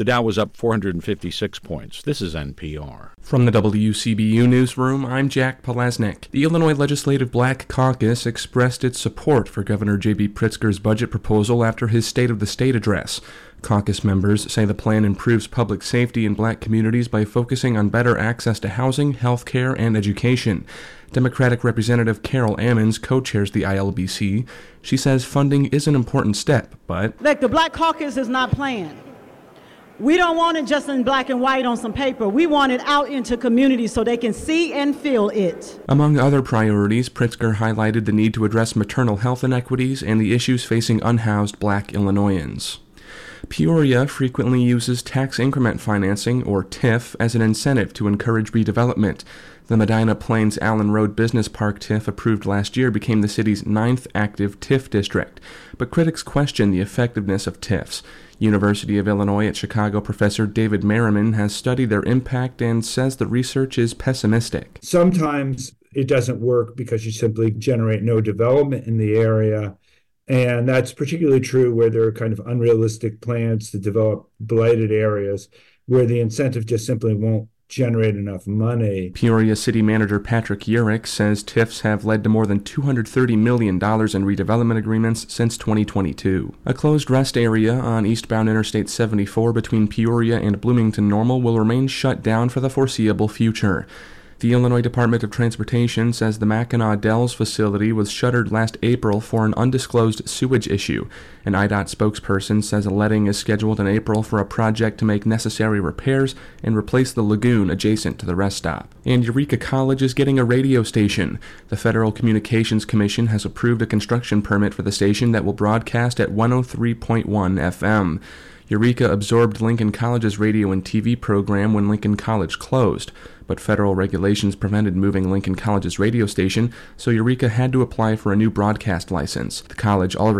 The Dow was up 456 points. This is NPR. From the WCBU Newsroom, I'm Jack Palaznik. The Illinois Legislative Black Caucus expressed its support for Governor J.B. Pritzker's budget proposal after his State of the State address. Caucus members say the plan improves public safety in black communities by focusing on better access to housing, health care, and education. Democratic Representative Carol Ammons co chairs the ILBC. She says funding is an important step, but. Like the Black Caucus is not planned. We don't want it just in black and white on some paper. We want it out into communities so they can see and feel it. Among other priorities, Pritzker highlighted the need to address maternal health inequities and the issues facing unhoused black Illinoisans. Peoria frequently uses tax increment financing, or TIF, as an incentive to encourage redevelopment. The Medina Plains Allen Road Business Park TIF approved last year became the city's ninth active TIF district, but critics question the effectiveness of TIFs. University of Illinois at Chicago professor David Merriman has studied their impact and says the research is pessimistic. Sometimes it doesn't work because you simply generate no development in the area and that's particularly true where there are kind of unrealistic plans to develop blighted areas where the incentive just simply won't generate enough money. Peoria City Manager Patrick Urich says TIFs have led to more than $230 million in redevelopment agreements since 2022. A closed rest area on eastbound Interstate 74 between Peoria and Bloomington Normal will remain shut down for the foreseeable future. The Illinois Department of Transportation says the Mackinaw Dells facility was shuttered last April for an undisclosed sewage issue. An IDOT spokesperson says a letting is scheduled in April for a project to make necessary repairs and replace the lagoon adjacent to the rest stop. And Eureka College is getting a radio station. The Federal Communications Commission has approved a construction permit for the station that will broadcast at 103.1 FM. Eureka absorbed Lincoln College's radio and TV program when Lincoln College closed, but federal regulations prevented moving Lincoln College's radio station, so Eureka had to apply for a new broadcast license. The college already